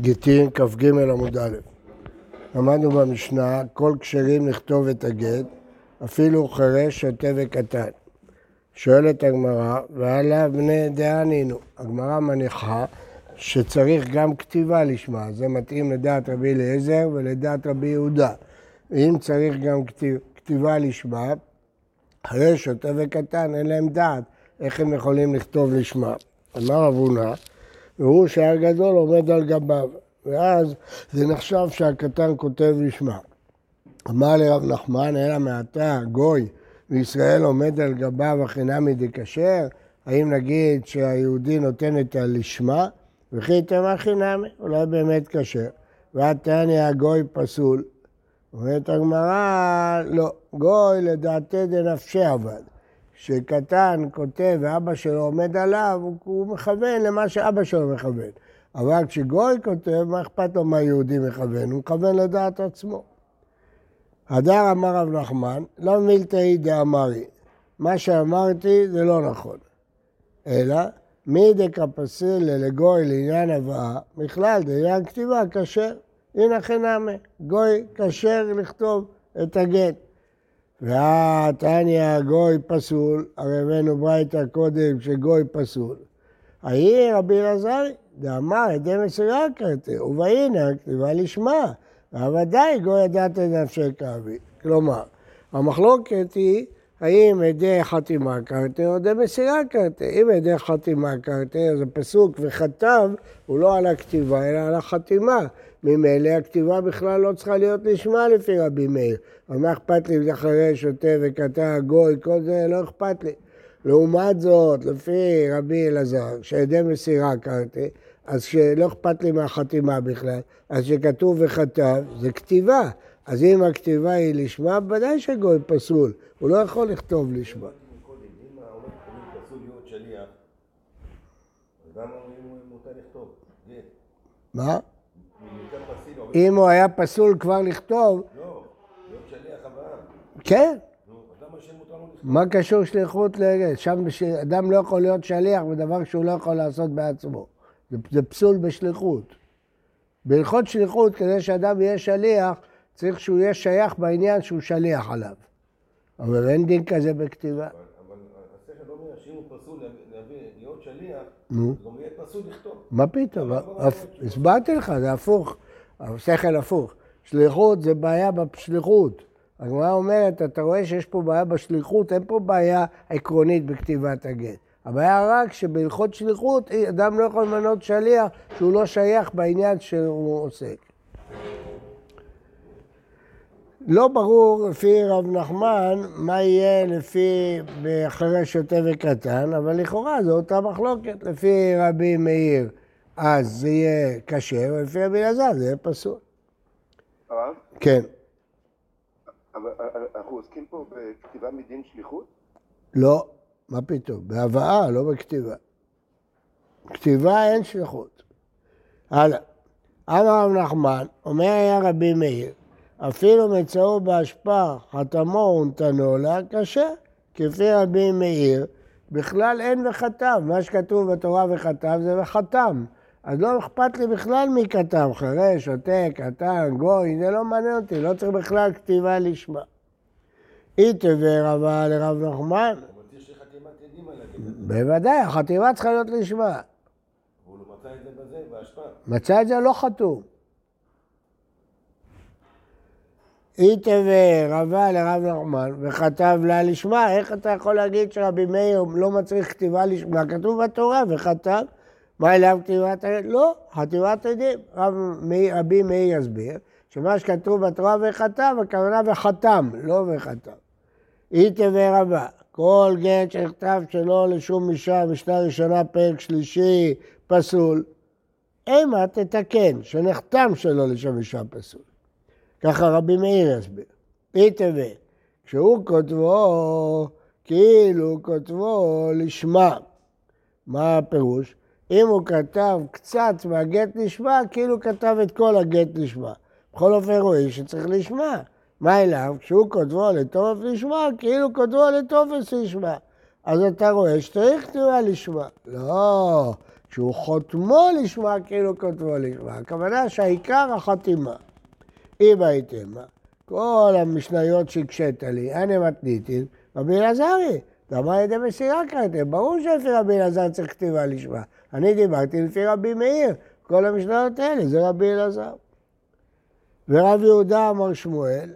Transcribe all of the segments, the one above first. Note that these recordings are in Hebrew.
גיטין כ"ג עמוד א'. למדנו במשנה, כל כשרים לכתוב את הגט, אפילו חירש, שוטה וקטן. שואלת הגמרא, ועליו בני דענינו. הגמרא מניחה שצריך גם כתיבה לשמה, זה מתאים לדעת רבי אליעזר ולדעת רבי יהודה. אם צריך גם כתיב, כתיבה לשמה, חירש, שוטה וקטן, אין להם דעת איך הם יכולים לכתוב לשמה. אמר אבונה, והוא שהר גדול עומד על גביו, ואז זה נחשב שהקטן כותב לשמה. אמר לרב נחמן, אלא מעתה גוי וישראל עומד על גביו החינמי דכשר, האם נגיד שהיהודי נותן את הלשמה, וכי תמר חינמי, אולי באמת כשר. ועתני הגוי פסול. אומרת הגמרא, לא, גוי לדעתי דנפשי עבד. כשקטן כותב ואבא שלו עומד עליו, הוא מכוון למה שאבא שלו מכוון. אבל כשגוי כותב, מה אכפת לו מה יהודי מכוון? הוא מכוון לדעת עצמו. הדר אמר רב נחמן, לא מילתאי דאמרי. מה שאמרתי זה לא נכון. אלא, מי דקפסילה לגוי לעניין הבאה, בכלל, לעניין כתיבה, כשר. הנה חינמי, גוי כשר לכתוב את הגט. והתניא גוי פסול, הרי הבאנו ברייתא קודם שגוי פסול. ההיא רבי אלעזרי, דאמר עדי מסירה קראתי, ובהנה כתיבה לשמה, והוודאי גוי ידעת את נפשי כאבי. כלומר, המחלוקת היא האם עדי חתימה קרתי או עדי מסירה קרתי. אם עדי חתימה קרתי, אז הפסוק וכתב הוא לא על הכתיבה אלא על החתימה. ממילא הכתיבה בכלל לא צריכה להיות נשמע לפי רבי מאיר. אבל מה אכפת לי אם זה אחרי שותה וקטע גוי, כל זה לא אכפת לי. לעומת זאת, לפי רבי אלעזר, שעדי מסירה קרתי, אז שלא אכפת לי מהחתימה בכלל, אז שכתוב וכתב, זה כתיבה. אז אם הכתיבה היא לשמה, ודאי שגוי פסול, הוא לא יכול לכתוב לשמה. מה? אם הוא היה פסול כבר לכתוב... לא, להיות שליח אברהם. כן. מה קשור שליחות ל... שם אדם לא יכול להיות שליח בדבר שהוא לא יכול לעשות בעצמו. זה פסול בשליחות. בהלכות שליחות, כדי שאדם יהיה שליח, צריך שהוא יהיה שייך בעניין שהוא שליח עליו. אבל אין דין כזה בכתיבה. אבל השכל לא אומר שאם הוא פסול להיות שליח, נו. גם יהיה פסול לכתוב. מה פתאום? הסברתי לך, זה הפוך. השכל הפוך. שליחות זה בעיה בשליחות. הגמרא אומרת, אתה רואה שיש פה בעיה בשליחות, אין פה בעיה עקרונית בכתיבת הגט. הבעיה רק שבהלכות שליחות, אדם לא יכול למנות שליח שהוא לא שייך בעניין שהוא עוסק. לא ברור לפי רב נחמן מה יהיה לפי אחרי שוטה וקטן, אבל לכאורה זו אותה מחלוקת. לפי רבי מאיר אז זה יהיה כשר, ולפי רבי אלעזר זה יהיה פסול. הרב, כן. אבל אנחנו עוסקים פה בכתיבה מדין שליחות? לא, מה פתאום? בהבאה, לא בכתיבה. כתיבה אין שליחות. הלאה. אמר רב נחמן, אומר היה רבי מאיר, אפילו מצאו באשפה, חתמו ונתנו לה, קשה. כפי רבי מאיר, בכלל אין וכתב. מה שכתוב בתורה וכתב זה וחתם. אז לא אכפת לי בכלל מי כתב, חירש, שוטה, קטן, גוי, זה לא מעניין אותי, לא צריך בכלל כתיבה לשמה. איתבר רבה לרב נחמן, אבל. בוודאי, החתימה צריכה להיות לשמה. הוא מצא את זה בזה, בהשפעה. מצא את זה לא חתום. איתבר רבה לרב נחמן וכתב לה לשמה, איך אתה יכול להגיד שרבי מאיר לא מצריך כתיבה לשמה? כתוב בתורה וכתב, מה אליו כתיבת עדים? לא, חתימת עדים. רבי מאיר יסביר שמה שכתוב בתורה וכתב, הכוונה וחתם, לא וכתב. איתבר רבה, כל גט שנכתב שלא לשום אישה, משנה ראשונה, פרק שלישי, פסול, אימה תתקן, שנחתם שלא לשם אישה פסול. ככה רבי מאיר יסביר. איתבר, כשהוא כותבו, כאילו כותבו לשמה. מה הפירוש? אם הוא כתב קצת מהגט לשמה, כאילו כתב את כל הגט לשמה. בכל אופן רואים שצריך לשמה. מה אליו? כשהוא כותבו לטופס לשמה, כאילו כותבו לטופס לשמה. אז אתה רואה שצריך כתיבה לשמה. לא, שהוא חותמו לשמה כאילו כותבו לשמה. הכוונה שהעיקר החתימה. אם הייתם, כל המשניות שהקשית לי, אנא מתניתין, רבי אלעזרי, דאמר על ידי מסירה קראתם, ברור שלפי רבי אלעזר צריך כתיבה לשמה. אני דיברתי לפי רבי מאיר, כל המשניות האלה זה רבי אלעזר. ורב יהודה אמר שמואל,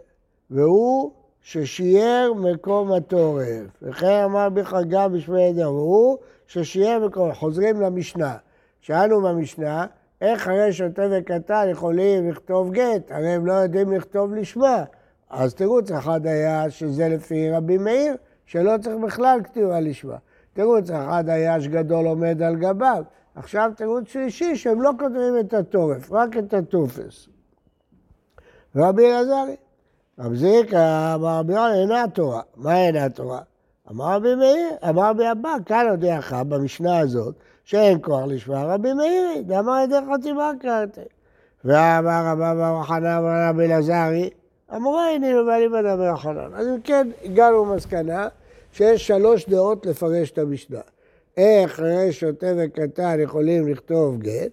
והוא ששיער מקום התורף. וכן אמר בחגה בשמי עדר, והוא ששיער מקום, חוזרים למשנה. שאלנו במשנה, איך הרי שוטה וקטן יכולים לכתוב גט? הרי הם לא יודעים לכתוב לשמה. אז תירוץ אחד היה שזה לפי רבי מאיר, שלא צריך בכלל כתיבה לשמה. תירוץ אחד היה שגדול עומד על גביו. עכשיו תירוץ שלישי, שהם לא כותבים את התורף, רק את הטופס. רבי אלעזרי. רב זיקה אמר רבי יונה אינה התורה. מה אינה התורה? אמר רבי מאיר, אמר רבי אבא, כאן הודיעך במשנה הזאת, שאין כוח לשמוע רבי מאירי, דאמר ידי חתימה קראתי. ואמר רבא בר חנן אמר רבי אלעזרי, אמורה הנינו ואליבא דבר חנן. אז אם כן, הגענו למסקנה שיש שלוש דעות לפרש את המשנה. איך שוטה וקטן יכולים לכתוב גט,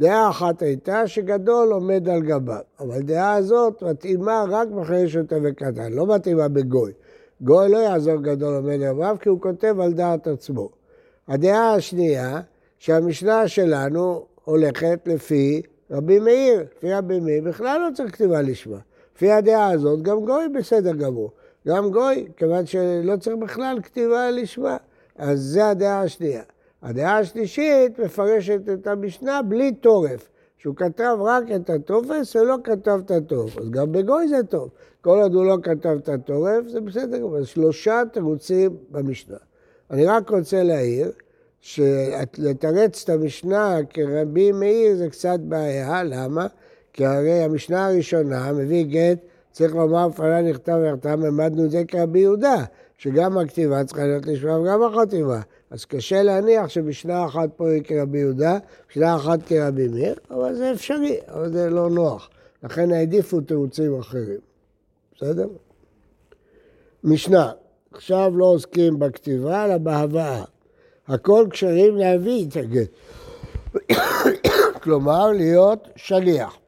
דעה אחת הייתה שגדול עומד על גביו, אבל דעה הזאת מתאימה רק בחיי שוטה וקטן, לא מתאימה בגוי. גוי לא יעזור גדול עומד על גביו כי הוא כותב על דעת עצמו. הדעה השנייה, שהמשנה שלנו הולכת לפי רבי מאיר. לפי רבי מאיר בכלל לא צריך כתיבה לשמה. לפי הדעה הזאת גם גוי בסדר גמור. גם גוי, כיוון שלא צריך בכלל כתיבה לשמה. אז זו הדעה השנייה. הדעה השלישית מפרשת את המשנה בלי טורף, שהוא כתב רק את הטופס ולא כתב את הטורף. אז גם בגוי זה טוב. כל עוד הוא לא כתב את הטורף, זה בסדר גמור. שלושה תירוצים במשנה. אני רק רוצה להעיר שלתרץ את המשנה כרבי מאיר זה קצת בעיה, למה? כי הרי המשנה הראשונה, מביא גט, צריך לומר בפניי נכתב ויחתם, העמדנו את זה כרבי יהודה, שגם הכתיבה צריכה להיות לשמה וגם החתימה. אז קשה להניח שמשנה אחת פה היא כרבי יהודה, משנה אחת כרבי מאיר, אבל זה אפשרי, אבל זה לא נוח. לכן העדיפו תירוצים אחרים. בסדר? משנה, עכשיו לא עוסקים בכתיבה, אלא בהבאה. הכל כשרים להביא את הגט. כלומר, להיות שליח.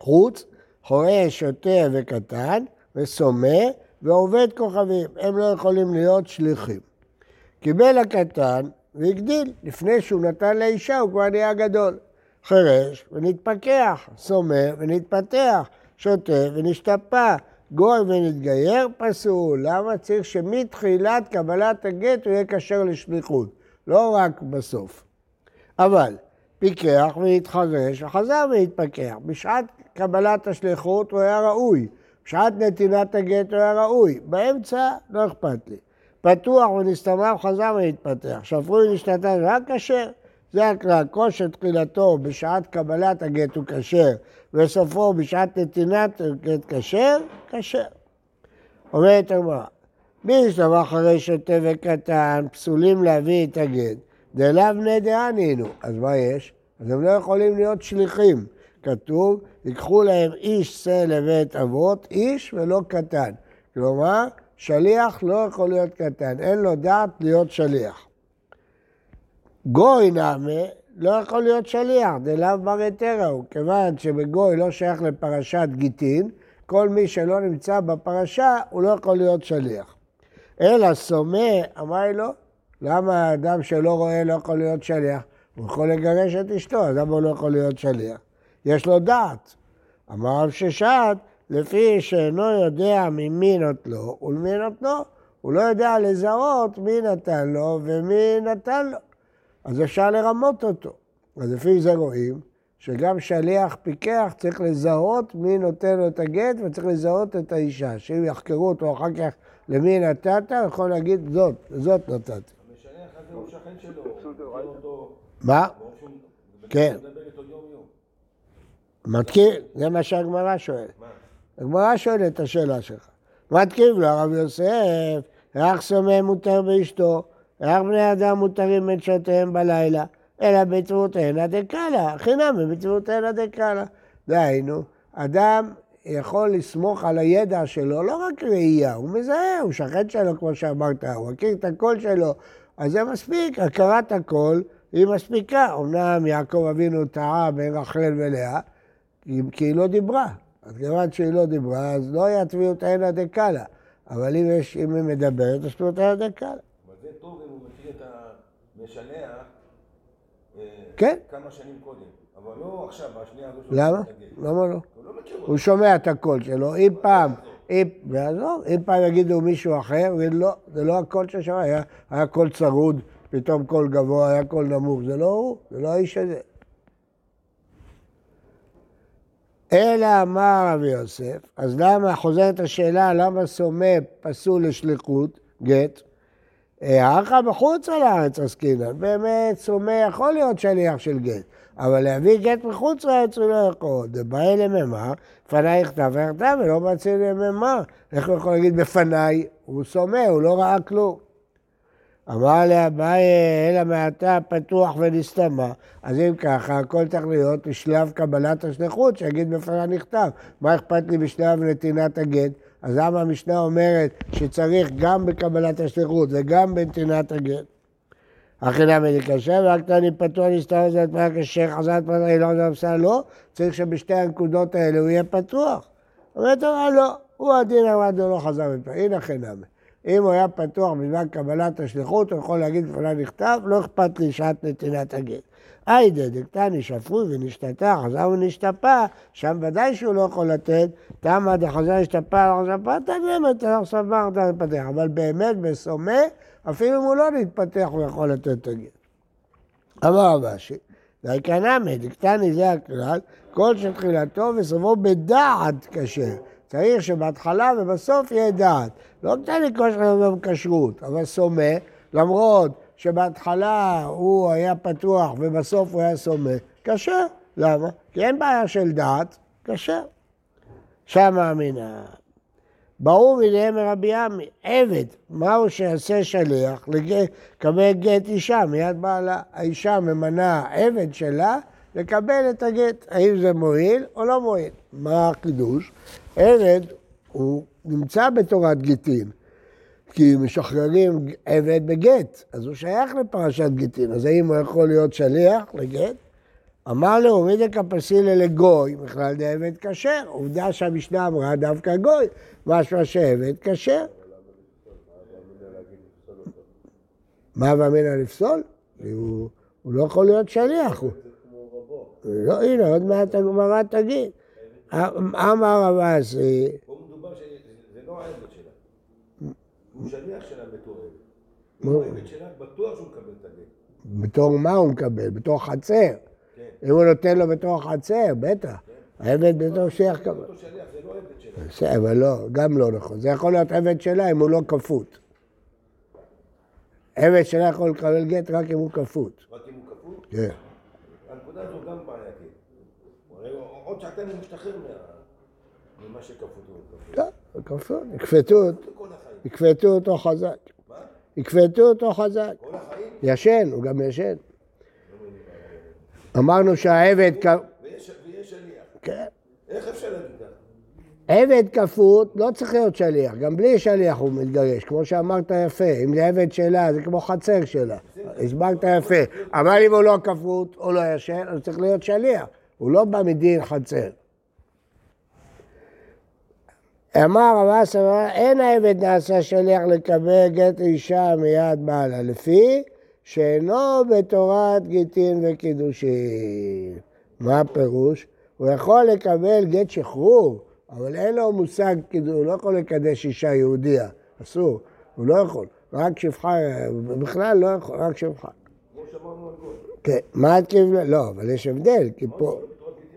חוץ, חורה, שוטה וקטן, וסומא, ועובד כוכבים. הם לא יכולים להיות שליחים. קיבל הקטן והגדיל. לפני שהוא נתן לאישה הוא כבר נהיה גדול. חירש ונתפכח, סומא ונתפתח, שוטה ונשתפע, גוי ונתגייר, פסול. למה צריך שמתחילת קבלת הגט הוא יהיה כשר לשליחות, לא רק בסוף. אבל פיקח והתחרש וחזר והתפכח. בשעת קבלת השליחות הוא היה ראוי, בשעת נתינת הגט הוא היה ראוי. באמצע לא אכפת לי. פתוח ונסתמך וחזר והתפתח. שפוי ונשתתה רק כשר. זה הכלל, כל שתחילתו בשעת קבלת הגט הוא כשר, וסופו בשעת נתינת הגט כשר, כשר. אומרת הגמרא, מי ישתבח אחרי שוטה וקטן, פסולים להביא את הגט, דלאו בני דענינו. אז מה יש? אז הם לא יכולים להיות שליחים. כתוב, ייקחו להם איש שא לבית אבות, איש ולא קטן. כלומר, שליח לא יכול להיות קטן, אין לו דעת להיות שליח. גוי נעמה לא יכול להיות שליח, דלאו בר היתרה הוא, כיוון שבגוי לא שייך לפרשת גיטין, כל מי שלא נמצא בפרשה הוא לא יכול להיות שליח. אלא סומא, אמר לו, למה האדם שלא רואה לא יכול להיות שליח? הוא יכול לגרש את אשתו, אז למה הוא לא יכול להיות שליח? יש לו דעת. אמר רב ששת, לפי שאינו יודע ממי נוטלו ולמי נותנו. הוא לא יודע לזהות מי נתן לו ומי נתן לו. אז אפשר לרמות אותו. אז לפי זה רואים שגם שליח פיקח צריך לזהות מי נותן לו את הגט וצריך לזהות את האישה. שאם יחקרו אותו אחר כך למי נתת, הוא יכול להגיד זאת, זאת נתתי. המשלח הזה הוא שכן שלו, אותו מה? כן. מתקיף, זה מה שהגמרא שואלת. הגמרא שואלת את השאלה שלך. מתקיף לו הרב יוסף, רק סומא מותר באשתו, רק בני אדם מותרים את שתיהם בלילה, אלא בצוותיהנה דקאלה, חינם בצוותיהנה דקאלה. דהיינו, אדם יכול לסמוך על הידע שלו, לא רק ראייה, הוא מזהה, הוא שכן שלו, כמו שאמרת, הוא מכיר את הקול שלו, אז זה מספיק, הכרת הקול היא מספיקה. אמנם יעקב אבינו טעה בין רחל ולאה, כי היא לא דיברה. אז כיוון שהיא לא דיברה, אז לא היה טביעות עינא דקאלה. אבל אם, יש, אם היא מדברת, אז טביעות עינא דקאלה. אבל זה טוב אם הוא מכיר את המשלח אה, כן. כמה שנים קודם. אבל לא עכשיו, בשנייה הזו שהוא למה? למה לא? הוא לא מכיר אותו. הוא שומע את הקול שלו, אם פעם, אם, ועזוב, אם פעם יגידו מישהו אחר, הוא יגיד לא, זה לא הקול ששמע, היה, היה קול צרוד, פתאום קול גבוה, היה קול נמוך, זה לא הוא, זה לא האיש הזה. אלא אמר רבי יוסף, אז למה, חוזרת השאלה, למה סומא פסול לשליחות, גט? הערכה בחוץ על הארץ עסקינן, באמת סומא יכול להיות שליח של גט, אבל להביא גט מחוץ לארץ הוא לא יכול. דבעי לממר, לפניי יכתב ויכתב ולא מציע לממר. איך הוא יכול להגיד בפניי? הוא סומא, הוא לא ראה כלום. אמר לאביי, אלא מעתה פתוח ונסתמה. אז אם ככה, הכל צריך להיות בשלב קבלת השליחות, שיגיד בפניי נכתב. מה אכפת לי בשלב נתינת הגט? אז למה המשנה אומרת שצריך גם בקבלת השליחות וגם בנתינת הגט? נמי קשה, ורק תני פתוח נסתר זה קשה, חזרת פתוח, לא זה הפסל, לא, צריך שבשתי הנקודות האלה הוא יהיה פתוח. אומרת לו, לא, הוא הדין עמד ולא חזר מפה, הנה נמי. אם הוא היה פתוח בזמן קבלת השליחות, הוא יכול להגיד בפניו נכתב, לא אכפת לי שעת נתינת הגט. היידה דקתני שפוי ונשתתה, חזר ונשתפה, שם ודאי שהוא לא יכול לתת, תמה דחזר נשתפה, לא נשתפה, תנמת, עכשיו מה אתה מתפתח. אבל באמת בסומא, אפילו אם הוא לא נתפתח, הוא יכול לתת את הגט. אמר רבשי, דיקנמי, דקתני זה הכלל, כל שתחילתו וסופו בדעת כשר. צריך שבהתחלה ובסוף יהיה דעת. לא קטני כל שתחילתו בכשרות, אבל סומא, למרות שבהתחלה הוא היה פתוח ובסוף הוא היה סומא, כשר. למה? כי אין בעיה של דעת, כשר. שמה אמינה. ברור מליהם מרבי עמי, עבד, מהו שיעשה שליח לקבל גט אישה מיד בעלה? האישה ממנה עבד שלה לקבל את הגט. האם זה מועיל או לא מועיל? מה החידוש? עבד הוא נמצא בתורת גיטין, כי משחררים עבד בגט, אז הוא שייך לפרשת גיטין, אז האם הוא יכול להיות שליח לגט? אמר לו, הוריד כפסילה לגוי, בכלל זה עבד כשר. עובדה שהמשנה אמרה דווקא גוי, משמע שעבד כשר. מה ואמינא לפסול? הוא, לא יכול להיות שליח. לא, הנה, עוד מעט הגמרא תגיד. אמר רב אסי, פה מדובר שזה לא העבד שלה. הוא שליח שלה בתור עבד. מה? הוא העבד שלה, בטוח שהוא מקבל את הגט. בתור מה הוא מקבל? בתור חצר. כן. אם הוא נותן לו בתור חצר, בטח. העבד בתור קבל. שליח, זה לא. בסדר, אבל לא, גם לא נכון. זה יכול להיות עבד שלה אם הוא לא כפות. עבד שלה יכול לקבל גט רק אם הוא כפות. רק אם הוא כפות. כן. הנקודה הזו גם בעייתית. עוד שעתיים הוא משתחרר מה- ממה שכפות הוא כפות. טוב, כפות. אותו- כל החיים. יכפתו אותו חזק. מה? יכפתו אותו חזק. כל החיים? ישן, הוא גם ישן. אמרנו שהעבד, ויש שליח. כן. איך אפשר להגיד ככה? עבד כפות לא צריך להיות שליח, גם בלי שליח הוא מתגרש, כמו שאמרת יפה, אם זה עבד שלה, זה כמו חצר שלה, הסברת יפה, אבל אם הוא לא כפות או לא ישן, אז צריך להיות שליח, הוא לא בא מדין חצר. אמר רב אסא, אין העבד נעשה שליח לקבל גט אישה מיד בעלה, לפי שאינו בתורת גיטין וקידושין. מה הפירוש? הוא יכול לקבל גט שחרור, אבל אין לו מושג, קידוש, הוא לא יכול לקדש אישה יהודיה, אסור, הוא לא יכול, רק שפחה, בכלל לא יכול, רק שפחה. כמו שאמרנו על. כן, מתקיב לה, לא, אבל יש הבדל, כי פה,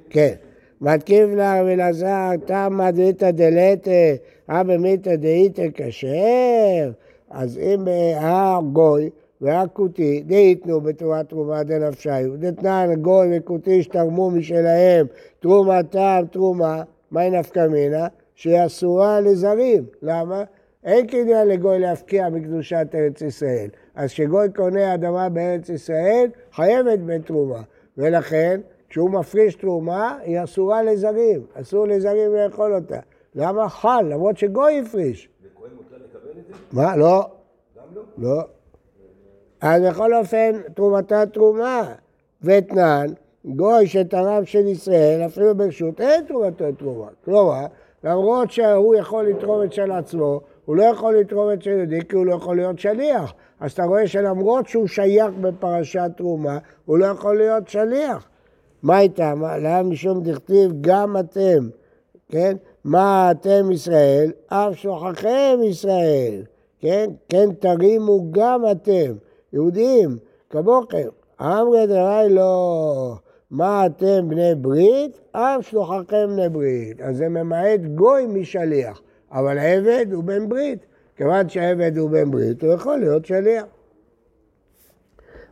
כן, מתקיב לה ולעזר, תמא דאיתא דלתא, אבא מיתא דאיתא כשר, אז אם ההר גוי והכותי, דאיתנו בתורת תרומה דנפשיו, דתנן גוי וכותי שתרמו משלהם תרומתם תרומה, מהי נפקא מינה? שהיא אסורה לזרים, למה? אין קניין לגוי להפקיע מקדושת ארץ ישראל. אז כשגוי קונה אדמה בארץ ישראל, חייבת בתרומה. ולכן, כשהוא מפריש תרומה, היא אסורה לזרים. אסור לזרים לאכול אותה. למה חל? למרות שגוי הפריש. לכהן מותר לקבל את זה? מה? לא. גם לא? לא. אז בכל אופן, תרומתה תרומה. ואתנן, גוי שתרם של ישראל, אפילו ברשות, אין תרומתו תרומה. כלומר, למרות שהוא יכול לתרום את של עצמו, הוא לא יכול לתרום את של יהודי כי הוא לא יכול להיות שליח. אז אתה רואה שלמרות שהוא שייך בפרשת תרומה, הוא לא יכול להיות שליח. מה איתם? למה משום דכתיב גם אתם, כן? מה אתם ישראל? אף שוכחם ישראל, כן? כן תרימו גם אתם, יהודים, כמוכם. אמרי דרי לא, מה אתם בני ברית? אף שלוחכם בני ברית. אז זה ממעט גוי משליח, אבל עבד הוא בן ברית. כיוון שהעבד הוא בן ברית, הוא יכול להיות שליח.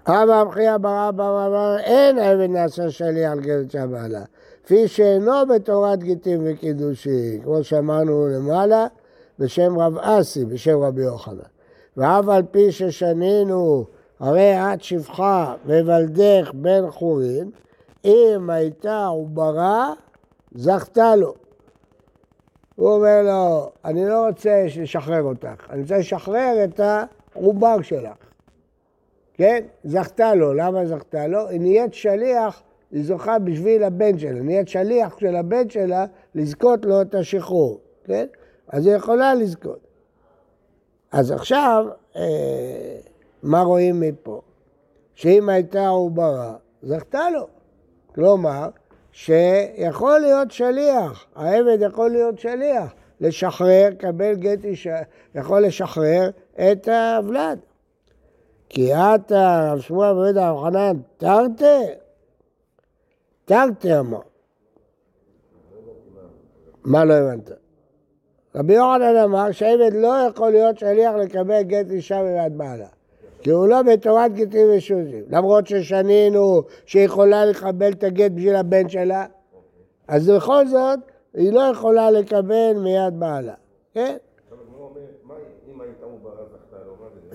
אבא המחייה ברא ברא אין עבד נעשה שליח על גזל שבעלה. כפי שאינו בתורת גיטים וקידושין, כמו שאמרנו למעלה, בשם רב אסי, בשם רבי יוחנן. ואף על פי ששנינו, הרי את שפחה וולדך בן חורין, אם הייתה עוברה, זכתה לו. הוא אומר לו, אני לא רוצה לשחרר אותך, אני רוצה לשחרר את העובר שלך. כן? זכתה לו. למה זכתה לו? היא נהיית שליח, היא זוכה בשביל הבן שלה. נהיית שליח של הבן שלה לזכות לו את השחרור. כן? אז היא יכולה לזכות. אז עכשיו, אה, מה רואים מפה? שאם הייתה עוברה, זכתה לו. כלומר, שיכול להיות שליח, העבד יכול להיות שליח, לשחרר, קבל גט אישה, יכול לשחרר את הוולד. כי אתה, רב שמואל בבית הרחנן, תרתי? תרתי אמר. מה לא הבנת? רבי יוחנן אמר שעבד לא יכול להיות שליח לקבל גט אישה בבית בעלה. כי הוא לא בתורת גטים ושוזים. למרות ששנינו שיכולה לקבל את הגט בשביל הבן שלה, אז בכל זאת היא לא יכולה לקבל מיד בעלה. כן?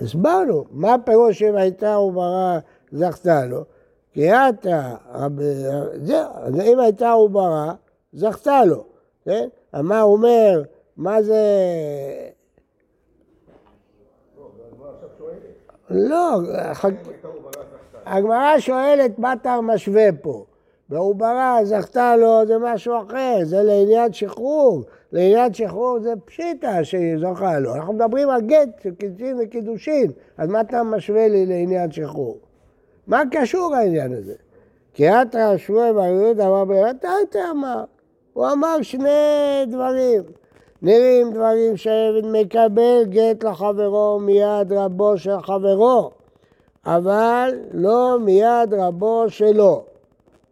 הסברנו, מה הפירוש אם הייתה עוברה זכתה לו? כי אתה, זהו, אם הייתה עוברה, זכתה לו, כן? מה הוא אומר, מה זה... לא, הגמרא שואלת מה אתה משווה פה. בעוברה זכתה לו זה משהו אחר, זה לעניין שחרור. לעניין שחרור זה פשיטה שזוכה לו. אנחנו מדברים על גט של קידושין וקידושין, אז מה אתה משווה לי לעניין שחרור? מה קשור העניין הזה? כי אתה שמואל בר יהודה אמר אתה אמר. הוא אמר שני דברים. נראים דברים שעבד מקבל גט לחברו מיד רבו של חברו, אבל לא מיד רבו שלו.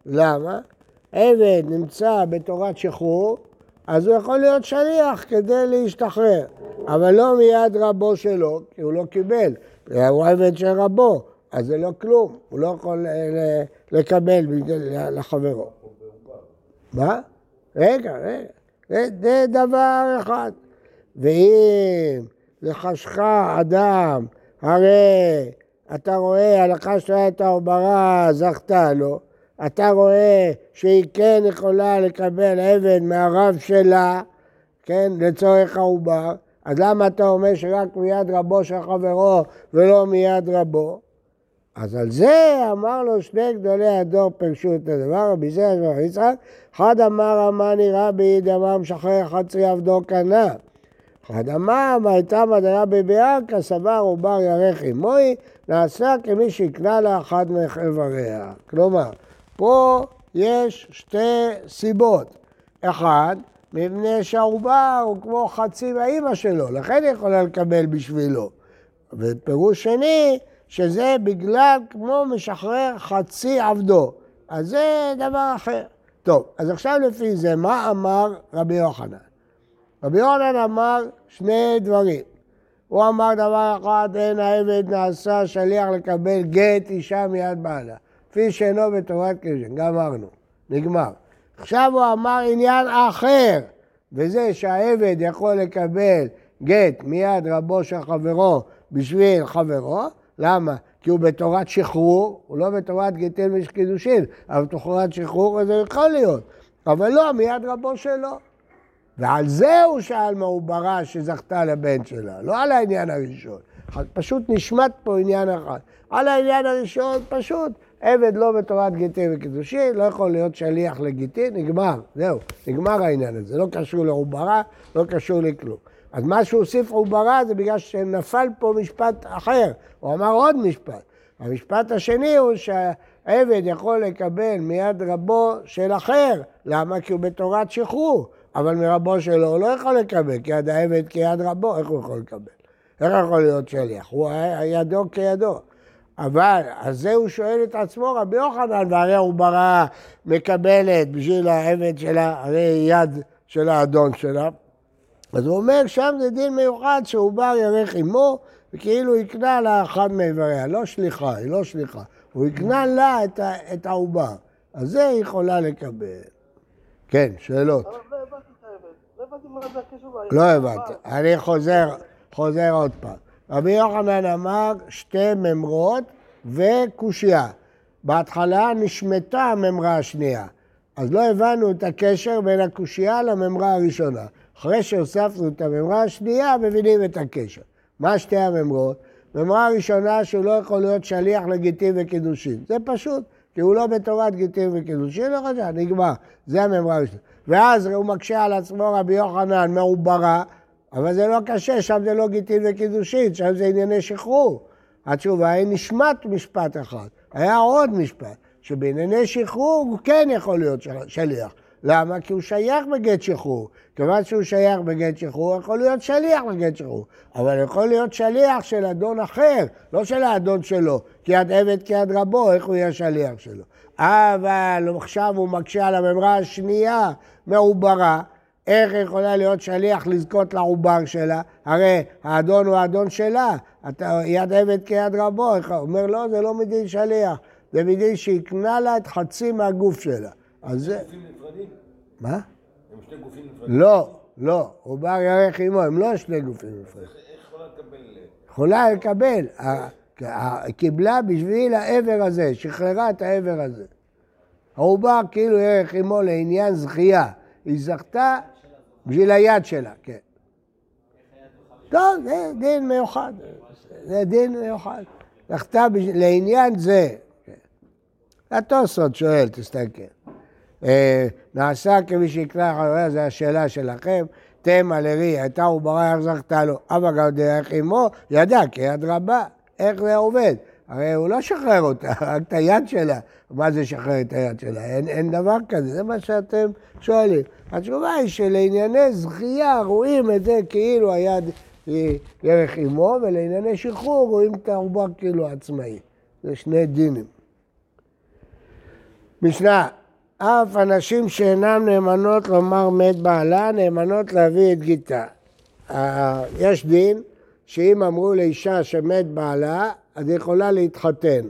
למה? עבד נמצא בתורת שחרור, אז הוא יכול להיות שליח כדי להשתחרר, אבל לא מיד רבו שלו, כי הוא לא קיבל, הוא עבד של רבו, אז זה לא כלום, הוא לא יכול אה, לקבל לחברו. מה? רגע, רגע. זה דבר אחד. ואם לחשך אדם, הרי אתה רואה, הלכה שלה את העוברה, זכתה לו, אתה רואה שהיא כן יכולה לקבל עבד מהרב שלה, כן, לצורך העובר, אז למה אתה אומר שרק מיד רבו של חברו ולא מיד רבו? אז על זה אמר לו שני גדולי הדור פירשו את הדבר, רבי זרע ורבי יצחק, אחד אמר מה נראה ביד אמר משחרר חצי עבדו קנה. אחד אמר מה הייתה מדרה בביארקה סבר עובר ירך עמוי, נעשה כמי שהקנה לה אחד מחבריה. כלומר, פה יש שתי סיבות. אחד, מפני שהעובר הוא כמו חצי מהאימא שלו, לכן היא יכולה לקבל בשבילו. ופירוש שני, שזה בגלל כמו משחרר חצי עבדו. אז זה דבר אחר. טוב, אז עכשיו לפי זה, מה אמר רבי יוחנן? רבי יוחנן אמר שני דברים. הוא אמר דבר אחד, אין העבד נעשה שליח לקבל גט אישה מיד בעלה. כפי שאינו בתורת קדושין, גמרנו, נגמר. עכשיו הוא אמר עניין אחר, וזה שהעבד יכול לקבל גט מיד רבו של חברו בשביל חברו, למה? כי הוא בתורת שחרור, הוא לא בתורת גיטין ושקידושין, אבל בתורת שחרור זה יכול להיות, אבל לא מיד רבו שלו. ועל זה הוא שאל מעוברה שזכתה לבן שלה, לא על העניין הראשון. פשוט נשמט פה עניין אחד. על העניין הראשון, פשוט, עבד לא בתורת גיטין וקידושין, לא יכול להיות שליח לגיטין, נגמר, זהו, נגמר העניין הזה. לא קשור לעוברה, לא קשור לכלום. אז מה שהוא הוסיף עוברה זה בגלל שנפל פה משפט אחר, הוא אמר עוד משפט. המשפט השני הוא שהעבד יכול לקבל מיד רבו של אחר, למה? כי הוא בתורת שחרור, אבל מרבו שלו הוא לא יכול לקבל, כי יד העבד כיד רבו, איך הוא יכול לקבל? איך יכול להיות שליח? הוא ידו כידו. אבל, אז זה הוא שואל את עצמו, רבי יוחנן, והרי עוברה מקבלת בשביל העבד שלה, הרי יד של האדון שלה. אז הוא אומר, שם זה דין מיוחד שעובר ירך עמו, וכאילו יקנה לה אחד מאיבריה, לא שליחה, היא לא שליחה. הוא יקנה לה את, את העובר. אז זה היא יכולה לקבל. כן, שאלות. לא. לא לא הבנתי. אני חוזר, חוזר עוד פעם. רבי יוחנן אמר שתי ממרות וקושייה. בהתחלה נשמטה הממרה השנייה. אז לא הבנו את הקשר בין הקושייה לממרה הראשונה. אחרי שהוספנו את הממרה השנייה, מבינים את הקשר. מה שתי הממרות? ממרה ראשונה שהוא לא יכול להיות שליח לגיטין וקידושין. זה פשוט, כי הוא לא בתורת גיטין וקידושין, לא חשב, נגמר. זה הממרה הראשונה. ואז הוא מקשה על עצמו רבי יוחנן מעוברה, אבל זה לא קשה, שם זה לא גיטין וקידושין, שם זה ענייני שחרור. התשובה היא נשמט משפט אחד. היה עוד משפט, שבענייני שחרור הוא כן יכול להיות שליח. למה? כי הוא שייך בגט שחרור. כיוון שהוא שייך בגט שחרור, יכול להיות שליח בגט שחרור. אבל יכול להיות שליח של אדון אחר, לא של האדון שלו. כי יד עבד כיד רבו, איך הוא יהיה שליח שלו? אבל עכשיו הוא מקשה על הממרה השנייה מעוברה. איך יכולה להיות שליח לזכות לעובר שלה? הרי האדון הוא האדון שלה, אתה, יד עבד כיד רבו, הוא אומר לא, זה לא מדין שליח, זה מדין שהקנה לה את חצי מהגוף שלה. אז זה... גופים נפרדים? מה? הם שני גופים נפרדים? לא, לא, עובר ירך עמו, הם לא שני גופים נפרדים. איך יכולה לקבל... יכולה לקבל, קיבלה בשביל העבר הזה, שחררה את העבר הזה. העובר כאילו ירך עמו לעניין זכייה, היא זכתה בשביל היד שלה, כן. טוב, זה דין מיוחד, זה דין מיוחד. זכתה לעניין זה. כן. התוספות שואל, תסתכל. אה, נעשה כמי שיקרא אחריה, זו השאלה שלכם. תמה לרי, הייתה עוברה, איך זכתה לו? אבא גם דרך אמו, ידע כי יד רבה. איך זה עובד? הרי הוא לא שחרר אותה, רק את היד שלה. מה זה שחרר את היד שלה? אין דבר כזה, זה מה שאתם שואלים. התשובה היא שלענייני זכייה רואים את זה כאילו היד היא ירך אמו, ולענייני שחרור רואים את העובר כאילו עצמאי. זה שני דינים. משנה, אף הנשים שאינן נאמנות לומר מת בעלה, נאמנות להביא את גיתה. יש דין שאם אמרו לאישה שמת בעלה, אז היא יכולה להתחתן.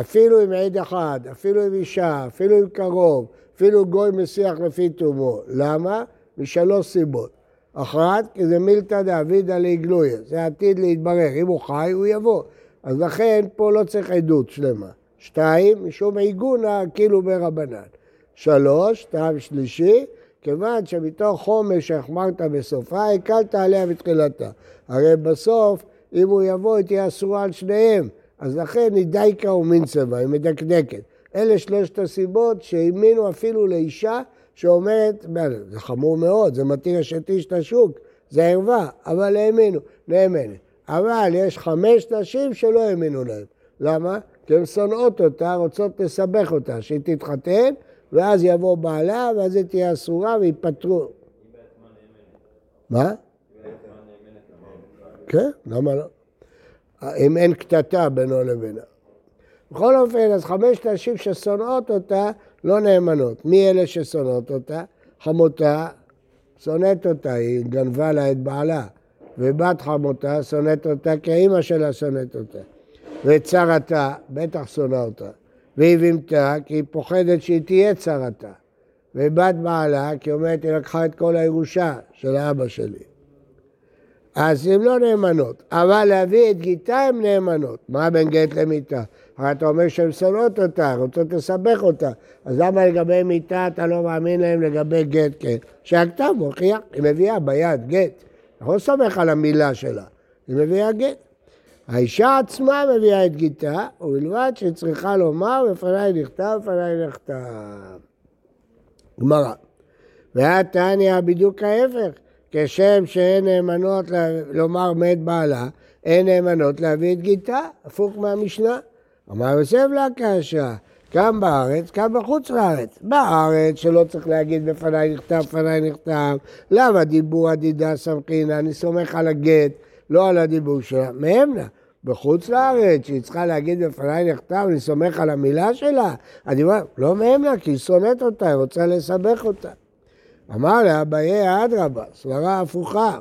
אפילו עם עד אחד, אפילו עם אישה, אפילו עם קרוב, אפילו גוי מסיח לפי תומו. למה? משלוש סיבות. אחת, כי זה מילתא דאבידא לאגלויה, זה עתיד להתברר. אם הוא חי, הוא יבוא. אז לכן פה לא צריך עדות שלמה. שתיים, משום עיגונה כאילו ברבנן. שלוש, טעם שלישי, כיוון שמתוך חומש שהחמרת בסופה, הקלת עליה בתחילתה. הרי בסוף, אם הוא יבוא, היא תהיה אסורה על שניהם. אז לכן היא דייקה ומינצבה, היא מדקדקת. אלה שלושת הסיבות שהאמינו אפילו לאישה שאומרת, זה חמור מאוד, זה מתיר אשת איש את השוק, זה ערווה, אבל האמינו, נאמנת. אבל יש חמש נשים שלא האמינו להם. למה? כי הן שונאות אותה, רוצות לסבך אותה, שהיא תתחתן, ואז יבוא בעלה, ואז היא תהיה אסורה ויפטרו. מה? כן, למה לא? אם אין קטטה בינו לבינה. בכל אופן, אז חמש נשים ששונאות אותה לא נאמנות. מי אלה ששונאות אותה? חמותה שונאת אותה, היא גנבה לה את בעלה. ובת חמותה שונאת אותה כי האימא שלה שונאת אותה. וצרתה, בטח שונא אותה. והיא וימתה כי היא פוחדת שהיא תהיה צרתה. ובת בעלה כי היא אומרת היא לקחה את כל הירושה של האבא שלי. אז הן לא נאמנות, אבל להביא את גיתה הן נאמנות. מה בין גט למיתה? הרי אתה אומר שהן שונאות אותה, רוצות לסבך אותה. אז למה לגבי מיתה אתה לא מאמין להם לגבי גט כן? שהכתב מוכיח, היא מביאה ביד גט. אתה לא סומך על המילה שלה, היא מביאה גט. האישה עצמה מביאה את גיתה, ובלבד שהיא צריכה לומר, בפניי נכתב, בפניי נכתב. גמרא. והיה תניא בדיוק ההפך, כשם שאין נאמנות לומר מת בעלה, אין נאמנות להביא את גיתה, הפוך מהמשנה. אמר יוסף לה קשה, גם בארץ, גם בחוץ לארץ. בארץ, שלא צריך להגיד בפניי נכתב, בפניי נכתב, למה דיבור עדידה סמכינה, אני סומך על הגט, לא על הדיבור שלה, מהמנה. בחוץ לארץ, שהיא צריכה להגיד בפניי נכתב, אני סומך על המילה שלה, אני אומר, לא מהמנה, כי היא שונאת אותה, היא רוצה לסבך אותה. אמר לה, אביי אדרבה, סברה הפוכה.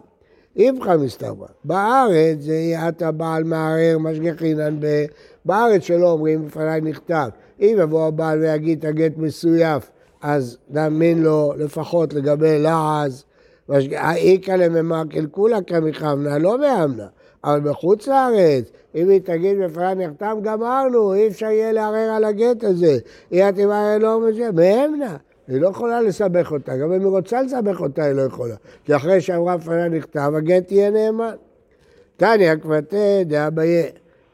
איפכא מסתברא. בארץ זה יהיה אתה בעל מערער משגיחינן. בארץ שלא אומרים בפניי נכתב. אם יבוא הבעל ויגיד את הגט מסויף, אז נאמין לו לפחות לגבי לעז. איכא לממקל כולה כמכוונה, לא מאמנה. אבל בחוץ לארץ, אם היא תגיד בפניי נחתם, גמרנו, אי אפשר יהיה לערער על הגט הזה. היא התיבה לא מזה, מאמנה. היא לא יכולה לסבך אותה, גם אם היא רוצה לסבך אותה, היא לא יכולה. כי אחרי שאמרה בפניה נכתב, הגט יהיה נאמן. תניא כבתי דאביה.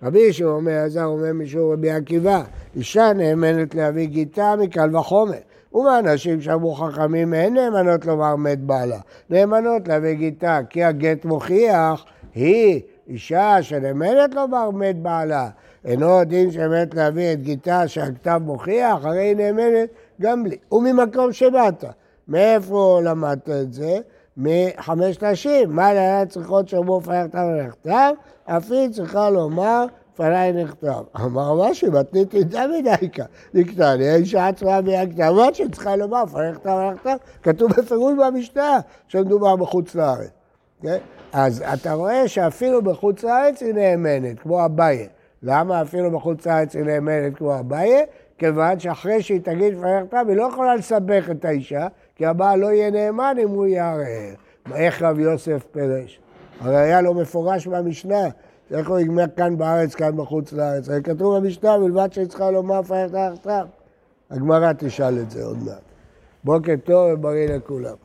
רבי ישוע אומר, עזר אומר משום רבי עקיבא, אישה נאמנת להביא גיתה מקל וחומר. ומאנשים שאמרו חכמים אין נאמנות לומר מת בעלה, נאמנות להביא גיתה, כי הגט מוכיח, היא אישה שנאמנת לומר מת בעלה. אינו דין שאמת להביא את גיתה שהכתב מוכיח, הרי היא נאמנת גם בלי. וממקום שבאת. מאיפה למדת את זה? מחמש נשים. מה היה צריכות שאמרו פניי נכתב ונכתב? אף היא צריכה לומר פניי נכתב. אמר משהו, מתנית ידע מדייקה. נקטע לי, האישה עצמה מהכתב. מה שצריכה לומר פניי נכתב ונכתב? כתוב בפירוש במשנה שמדובר בחוץ לארץ. כן? אז אתה רואה שאפילו בחוץ לארץ היא נאמנת, כמו אביי. למה אפילו בחוץ לארץ היא נאמנת כמו אביי? כיוון שאחרי שהיא תגיד לפניך כתב, היא לא יכולה לסבך את האישה, כי הבעל לא יהיה נאמן אם הוא יערער. איך רב יוסף פירש? הרי היה לו מפורש במשנה, איך הוא יגמר כאן בארץ, כאן בחוץ לארץ. הרי כתוב במשנה, בלבד שהיא צריכה לומר לפניך כתב. הגמרא תשאל את זה עוד מעט. בוקר טוב ובריא לכולם.